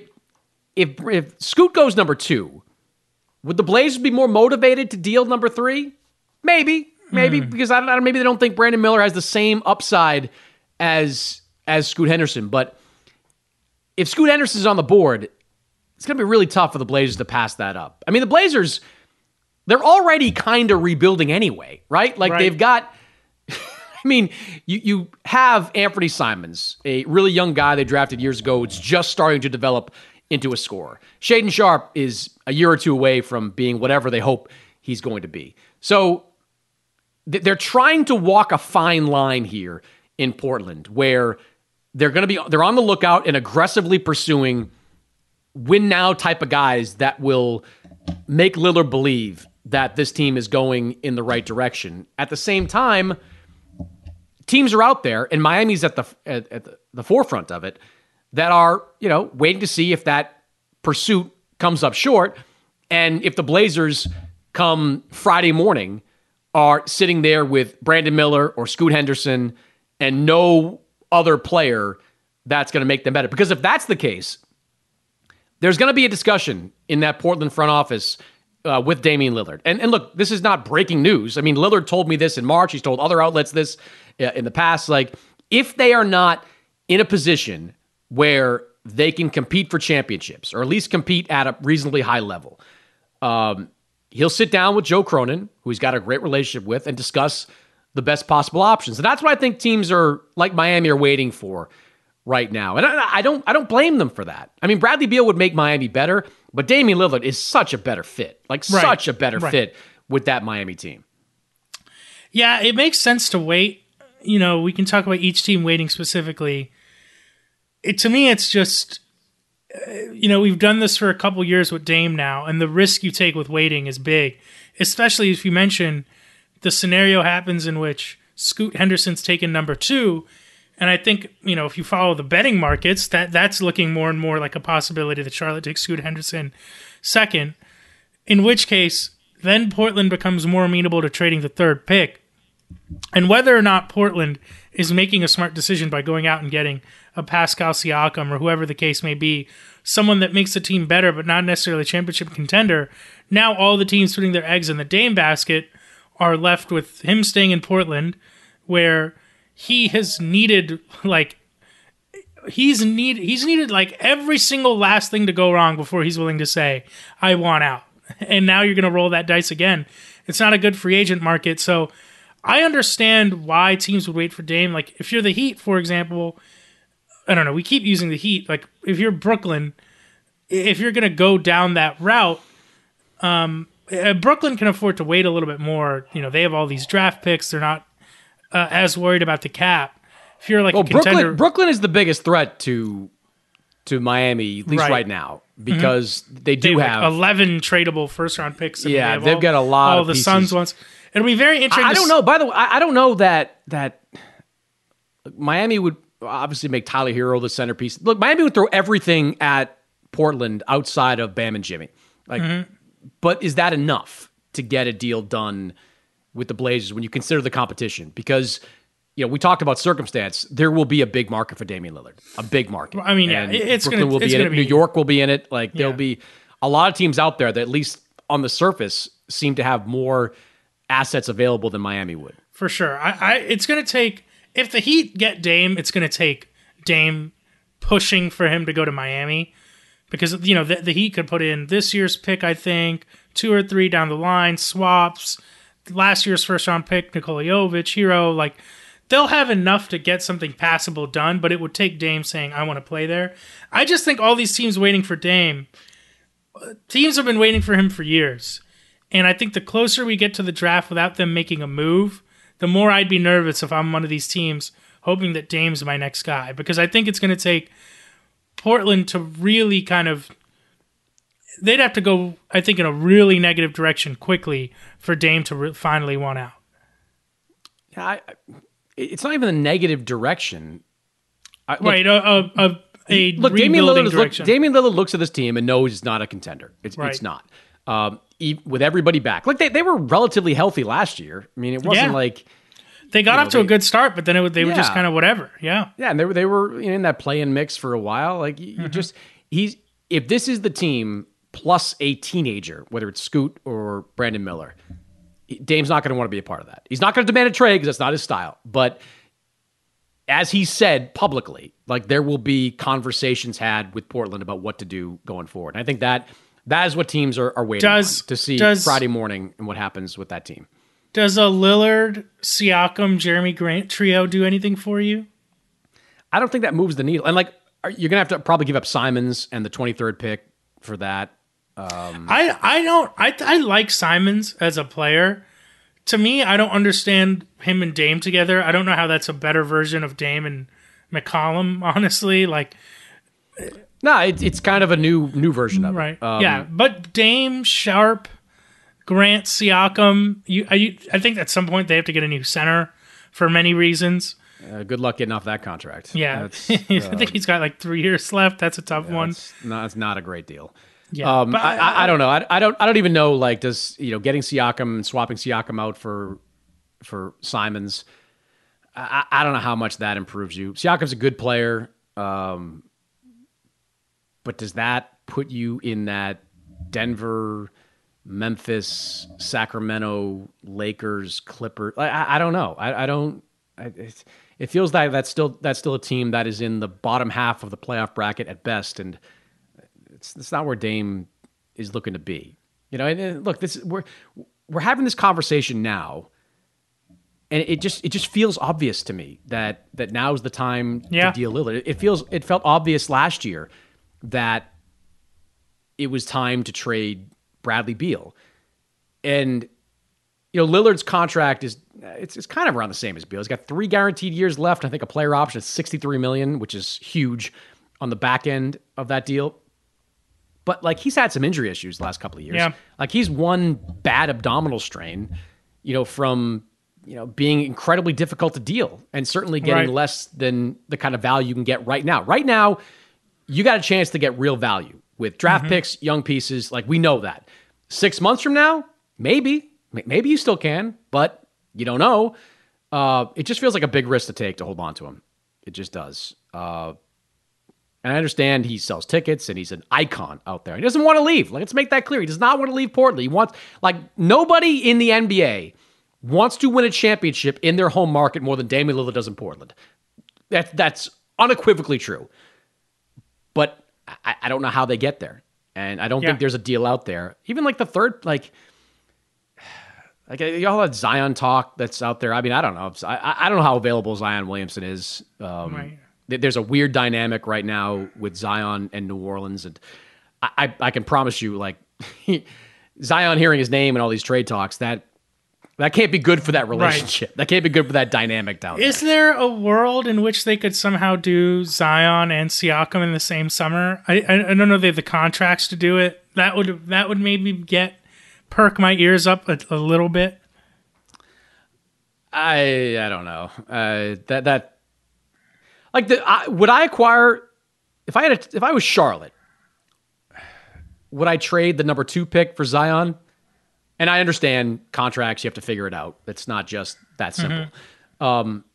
if if Scoot goes number two, would the Blazers be more motivated to deal number three? Maybe, maybe because I don't, I don't. Maybe they don't think Brandon Miller has the same upside as as Scoot Henderson. But if Scoot Henderson's on the board, it's going to be really tough for the Blazers to pass that up. I mean, the Blazers they're already kind of rebuilding anyway, right? Like Right. they've got. I mean, you you have Anfernee Simons, a really young guy they drafted years ago. It's just starting to develop into a scorer. Shaedon Sharpe is a year or two away from being whatever they hope he's going to be. So th- they're trying to walk a fine line here in Portland, where they're going to be they're on the lookout and aggressively pursuing win now type of guys that will make Lillard believe that this team is going in the right direction. At the same time, teams are out there, and Miami's at the at, at the, the forefront of it, that are you know waiting to see if that pursuit comes up short, and if the Blazers come Friday morning are sitting there with Brandon Miller or Scoot Henderson and no other player that's going to make them better. Because if that's the case, there's going to be a discussion in that Portland front office uh, with Damian Lillard. And, and look, this is not breaking news. I mean, Lillard told me this in March. He's told other outlets this uh, in the past. Like, if they are not in a position where they can compete for championships or at least compete at a reasonably high level, um, he'll sit down with Joe Cronin, who he's got a great relationship with, and discuss the best possible options. And that's what I think teams are like Miami are waiting for right now. And I, I don't I don't blame them for that. I mean, Bradley Beal would make Miami better, but Damian Lillard is such a better fit. Like Right. such a better Right. fit with that Miami team. Yeah, it makes sense to wait. You know, we can talk about each team waiting specifically. It to me, it's just uh, you know we've done this for a couple years with Dame now, and the risk you take with waiting is big, especially if you mention the scenario happens in which Scoot Henderson's taken number two, and I think you know if you follow the betting markets, that that's looking more and more like a possibility that Charlotte takes Scoot Henderson second. In which case, then Portland becomes more amenable to trading the third pick. And whether or not Portland is making a smart decision by going out and getting a Pascal Siakam or whoever the case may be, someone that makes the team better but not necessarily a championship contender, now all the teams putting their eggs in the Dame basket are left with him staying in Portland, where he has needed like he's need he's needed like every single last thing to go wrong before he's willing to say I want out. And now you're going to roll that dice again. It's not a good free agent market, so I understand why teams would wait for Dame. Like if you're the Heat, for example, I don't know. We keep using the Heat. Like if you're Brooklyn, if you're going to go down that route, um, Brooklyn can afford to wait a little bit more. You know, they have all these draft picks. They're not uh, as worried about the cap. If you're like well, a contender, Brooklyn, Brooklyn is the biggest threat to to Miami, at least Right. right, now, because they they do have have. eleven tradable first round picks. Yeah, they have they've all- got a lot All of the pieces. Suns ones. It'll be very interesting. I, I don't s- know. By the way, I, I don't know that that Miami would obviously make Tyler Herro the centerpiece. Look, Miami would throw everything at Portland outside of Bam and Jimmy. Like, Mm-hmm. But is that enough to get a deal done with the Blazers when you consider the competition? Because you know we talked about circumstance. There will be a big market for Damian Lillard, a big market. I mean, yeah, And it's Brooklyn gonna- will be in it. gonna New York will be in it. Like there'll be a lot of teams out there that at least on the surface seem to have more assets available than Miami would. for sure. I, I it's going to take if the Heat get Dame, it's going to take Dame pushing for him to go to Miami because you know the, the Heat could put in this year's pick, I think, two or three down the line, swaps, last year's first round pick, Nikolajovic, Herro, like. They'll have enough to get something passable done, but it would take Dame saying, I want to play there. I just think all these teams waiting for Dame, teams have been waiting for him for years. And I think the closer we get to the draft without them making a move, the more I'd be nervous if I'm one of these teams hoping that Dame's my next guy because I think it's going to take Portland to really kind of they'd have to go I think in a really negative direction quickly for Dame to re- finally want out. Yeah, I, it's not even a negative direction. I, look, right, a a, a, look, Damian Lillard, look. Damian Lillard looks at this team and knows it's not a contender. It's, Right. it's not. Um, with everybody back, like they, they were relatively healthy last year. I mean, it wasn't Yeah. like they got off know, to a good start, but then it, they were just kind of whatever. Yeah. Yeah, and they were they were in that play-in mix for a while. Like you, Mm-hmm. you just he's if this is the team plus a teenager, whether it's Scoot or Brandon Miller, Dame's not going to want to be a part of that. He's not going to demand a trade because that's not his style. But as he said publicly, like there will be conversations had with Portland about what to do going forward. And I think that that is what teams are, are waiting Does- to see does- Friday morning and what happens with that team. Does a Lillard, Siakam, Jerami Grant trio do anything for you? I don't think that moves the needle. And like, are, you're gonna have to probably give up Simons and the 23rd pick for that. I I don't I I like Simons as a player. To me, I don't understand him and Dame together. I don't know how that's a better version of Dame and McCollum. Honestly, like No, it's it's kind of a new new version of right, it. Um, yeah. But Dame, Sharpe, Grant, Siakam. You I, you I think at some point they have to get a new center for many reasons. uh, good luck getting off that contract. Yeah, That's, I think he's got like three years left. That's a tough one. It's not, it's not a great deal. Yeah, um, but I, I, I don't know. I, I don't. I don't even know. Like, does you know getting Siakam and swapping Siakam out for for Simons? I, I I don't know how much that improves you. Siakam's a good player, um, but does that put you in that Denver, Memphis, Sacramento, Lakers, Clippers? I, I, I don't know. I, I don't. I, it, it feels like that's still that's still a team that is in the bottom half of the playoff bracket at best, and it's, it's not where Dame is looking to be. You know, and, and look, this we're we're having this conversation now, and it just it just feels obvious to me that that now is the time Yeah. to deal Lillard. It feels it felt obvious last year that it was time to trade Bradley Beal, and you know Lillard's contract is it's it's kind of around the same as Beal. He's got three guaranteed years left. I think a player option is sixty three million, which is huge on the back end of that deal. But like he's had some injury issues the last couple of years. Yeah. Like he's one bad abdominal strain, you know, from you know being incredibly difficult to deal and certainly getting Right. less than the kind of value you can get right now. Right now, you got a chance to get real value with draft picks, young pieces. Like we know that. Six months from now, maybe, maybe you still can, but you don't know. Uh, it just feels like a big risk to take to hold on to him. It just does. Uh, and I understand he sells tickets and he's an icon out there. He doesn't want to leave. Let's make that clear. He does not want to leave Portland. He wants, like, nobody in the NBA wants to win a championship in their home market more than Damian Lillard does in Portland. That, that's unequivocally true. But I, I don't know how they get there. And I don't Yeah. think there's a deal out there. Even like the third, like, like y'all had Zion talk that's out there. I mean, I don't know. I, I- don't know how available Zion Williamson is. Um, Right. th- There's a weird dynamic right now with Zion and New Orleans, and I, I, I can promise you, like Zion hearing his name and all these trade talks, that that can't be good for that relationship. That can't be good for that dynamic down there. Is there a world in which they could somehow do Zion and Siakam in the same summer? I I, I don't know if they have the contracts to do it. That would that would maybe get perk my ears up a, a little bit. I I don't know. Uh, that that like the I, would I acquire if I had a, if I was Charlotte, would I trade the number two pick for Zion? And I understand contracts; you have to figure it out. It's not just that simple. Um,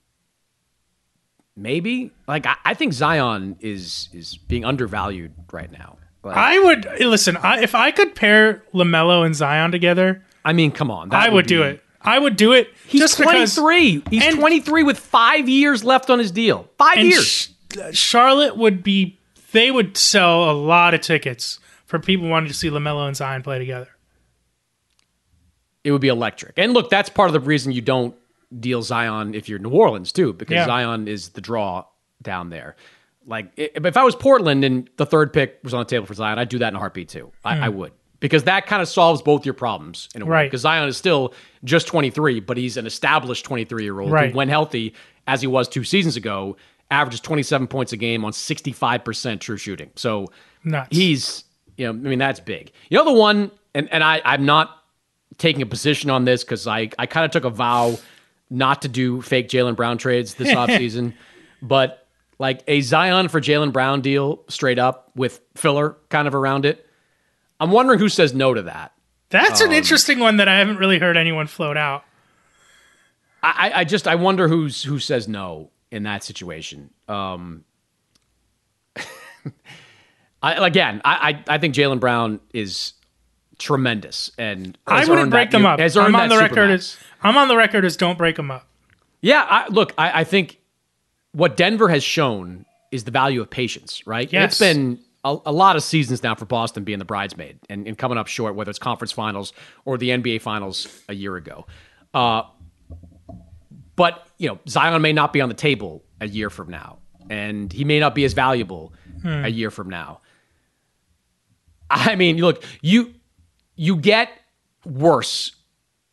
maybe like I, I think Zion is is being undervalued right now. Like, I would listen. I, if I could pair Lamelo and Zion together, I mean, come on, I would do be- it. I would do it. He's because- 23. He's and- 23 with five years left on his deal. Five years. Sh- Charlotte would be. They would sell a lot of tickets for people wanting to see Lamelo and Zion play together. It would be electric. And look, that's part of the reason you don't deal Zion if you're New Orleans too, because Yeah. Zion is the draw down there. Like if I was Portland and the third pick was on the table for Zion, I'd do that in a heartbeat too. I, I would because that kind of solves both your problems in a way. Hmm. Right. Because Zion is still just 23, but he's an established 23 year old Right. who, when healthy, as he was two seasons ago, averages 27 points a game on 65% true shooting. So Nuts. he's you know i mean that's big you know the one and, and i i'm not taking a position on this because i i kind of took a vow not to do fake jalen brown trades this offseason but like a zion for jalen brown deal straight up with filler kind of around it i'm wondering who says no to that That's Um, an interesting one that I haven't really heard anyone float out. I, I- just I wonder who's who says no in that situation. Um, I, again, I I, I think Jalen Brown is tremendous, and I wouldn't break them up. I'm on the record as I'm on the record as don't break them up. Yeah, I, look, I, I think what Denver has shown is the value of patience, right? Yes. It's been a, a lot of seasons now for Boston being the bridesmaid and, and coming up short, whether it's conference finals or the NBA finals a year ago. Uh, but, you know, Zion may not be on the table a year from now, and he may not be as valuable a year from now. I mean, look, you you get worse.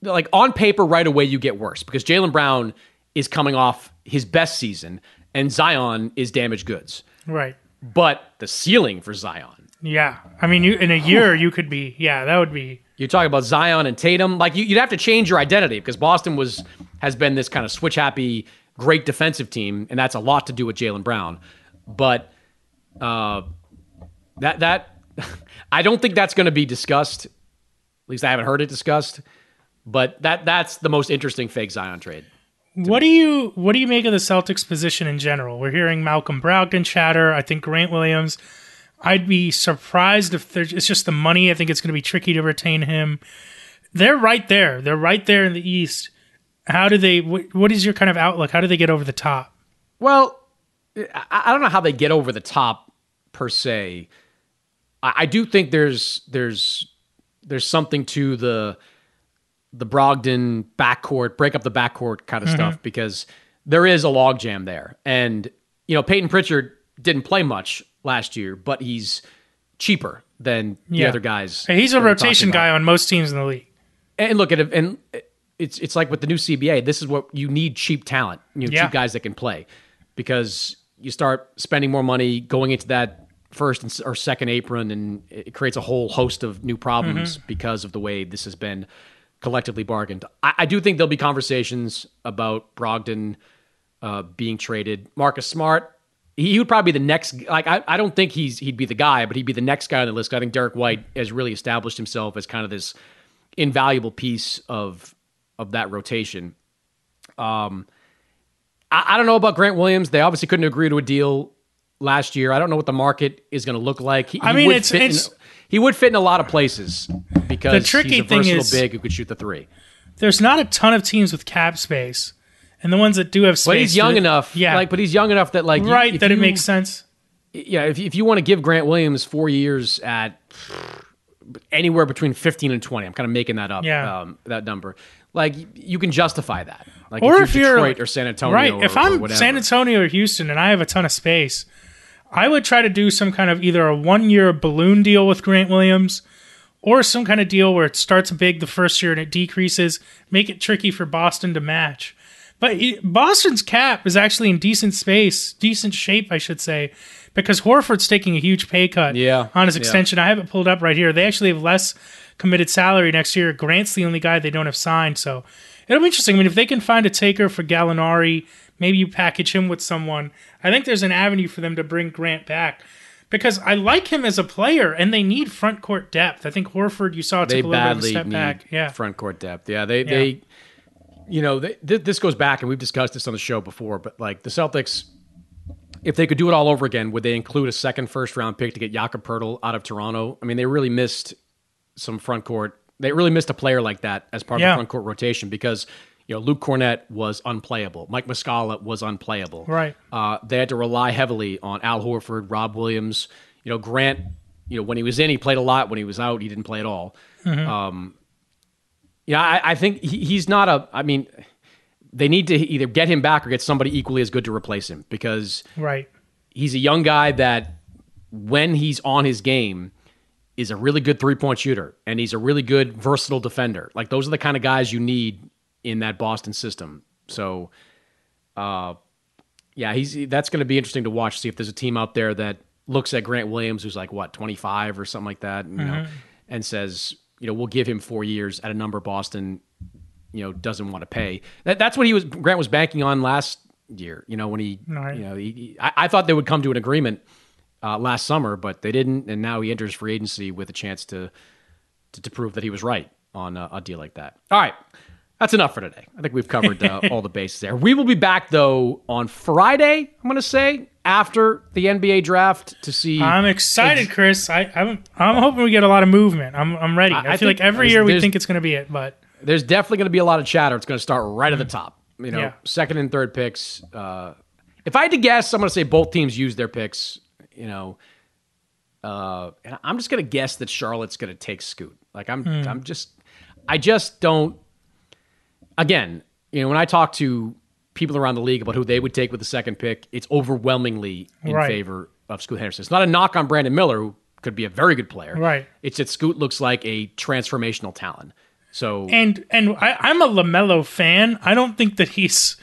Like on paper, right away, you get worse because Jalen Brown is coming off his best season and Zion is damaged goods. Right. But the ceiling for Zion, Yeah. I mean, you in a year you could be. Yeah, that would be. you're talking about Zion and Tatum. Like you, you'd have to change your identity because Boston was has been this kind of switch happy, great defensive team, and that's a lot to do with Jalen Brown. But uh, that that I don't think that's going to be discussed. At least I haven't heard it discussed. But that that's the most interesting fake Zion trade. What do you what do you make of the Celtics position in general? We're hearing Malcolm Brogdon chatter. I think Grant Williams. I'd be surprised if there's it's just the money. I think it's going to be tricky to retain him. They're right there. They're right there in the East. How do they? What, what is your kind of outlook? How do they get over the top? Well, I, I don't know how they get over the top per se. I, I do think there's there's there's something to the the Brogdon backcourt, break up the backcourt kind of mm-hmm. stuff because there is a logjam there. And you know, Payton Pritchard didn't play much last year, but he's cheaper than the Yeah. other guys. Hey, He's a rotation guy on most teams in the league. And look at it, and it's it's like with the new CBA. This is what you need: cheap talent, you know, Yeah. cheap guys that can play, because you start spending more money going into that first and or second apron, and it creates a whole host of new problems Mm-hmm. because of the way this has been collectively bargained. I, I do think there'll be conversations about Brogdon uh, being traded. Marcus Smart. He would probably be the next. Like I, I don't think he's he'd be the guy, but he'd be the next guy on the list. I think Derrick White has really established himself as kind of this invaluable piece of of that rotation. Um, I, I don't know about Grant Williams. They obviously couldn't agree to a deal last year. I don't know what the market is going to look like. He, I he mean, would it's- it's- in, he would fit in a lot of places because The tricky he's a thing is- big who could shoot the three. there's not a ton of teams with cap space, and the ones that do have space, But he's young do- enough. yeah, Like, but he's young enough that like right that it makes sense. Yeah, if if you want to give Grant Williams four years at anywhere between fifteen and twenty, I'm kind of making that up. Yeah. um, that number. Like you can justify that. Like or if if you're you're Detroit or San Antonio, right? or, if I'm. San Antonio or Houston and I have a ton of space, I would try to do some kind of either a one year balloon deal with Grant Williams, or some kind of deal where it starts big the first year and it decreases, make it tricky for Boston to match. But Boston's cap is actually in decent space, decent shape, I should say, because Horford's taking a huge pay cut Yeah, on his yeah. extension. I have it pulled up right here. They actually have less committed salary next year. Grant's the only guy they don't have signed, so it'll be interesting. I mean, if they can find a taker for Gallinari, maybe you package him with someone. I think there's an avenue for them to bring Grant back. Because I like him as a player, and they need front court depth. I think Horford, you saw, took they a little bit of a step back. Yeah, front court depth. Yeah, they they, you know, they, th- this goes back, and we've discussed this on the show before. But like the Celtics, if they could do it all over again, would they include a second first round pick to get Jakob Poeltl out of Toronto? I mean, they really missed some front court. They really missed a player like that as part of the front court rotation because you know Luke Kornet was unplayable, Mike Muscala was unplayable. Right. Uh, they had to rely heavily on Al Horford, Rob Williams. You know, Grant. You know, when he was in, he played a lot. When he was out, he didn't play at all. Um, yeah, I, I think he, he's not a. I mean, they need to either get him back or get somebody equally as good to replace him because right. he's a young guy that, when he's on his game, is a really good three point shooter and he's a really good versatile defender. Like those are the kind of guys you need in that Boston system. So, uh, yeah, he's that's going to be interesting to watch. See if there's a team out there that looks at Grant Williams, who's like what 25 or something like that, you know, and says, you know, we'll give him four years at a number Boston, you know, doesn't want to pay. That, that's what he was Grant was banking on last year. You know, when he, Right. you know, he, he- I, I thought they would come to an agreement uh, last summer, but they didn't, and now he enters free agency with a chance to to, to prove that he was right on a, a deal like that. All right. That's enough for today. I think we've covered uh, all the bases there. We will be back though on Friday. I'm going to say after the NBA draft to see. I'm excited, Chris. I, I'm I'm hoping we get a lot of movement. I'm I'm ready. I- I, feel like every year we think it's going to be it, but There's definitely going to be a lot of chatter. It's going to start right at the top. You know, Yeah. second and third picks. Uh, if I had to guess, I'm going to say both teams use their picks. You know, uh, and I'm just going to guess that Charlotte's going to take Scoot. Like I'm, Hmm. I'm just, I just don't. Again, you know, when I talk to people around the league about who they would take with the second pick, it's overwhelmingly in Right. favor of Scoot Henderson. It's not a knock on Brandon Miller, who could be a very good player. Right. It's that Scoot looks like a transformational talent. So and and I, I'm a Lamelo fan. I don't think that he's.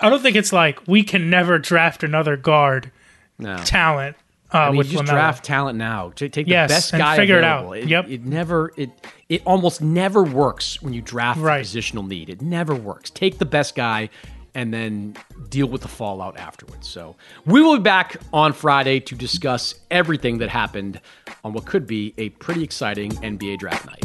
I don't think it's like we can never draft another guard no. talent uh, I mean, with you just Lamelo. draft talent now. Take the Yes, best and guy figure it available. out. Yep. It never. It it almost never works when you draft Right. positional need. It never works. Take the best guy, and then deal with the fallout afterwards. So we will be back on Friday to discuss everything that happened on what could be a pretty exciting NBA draft night.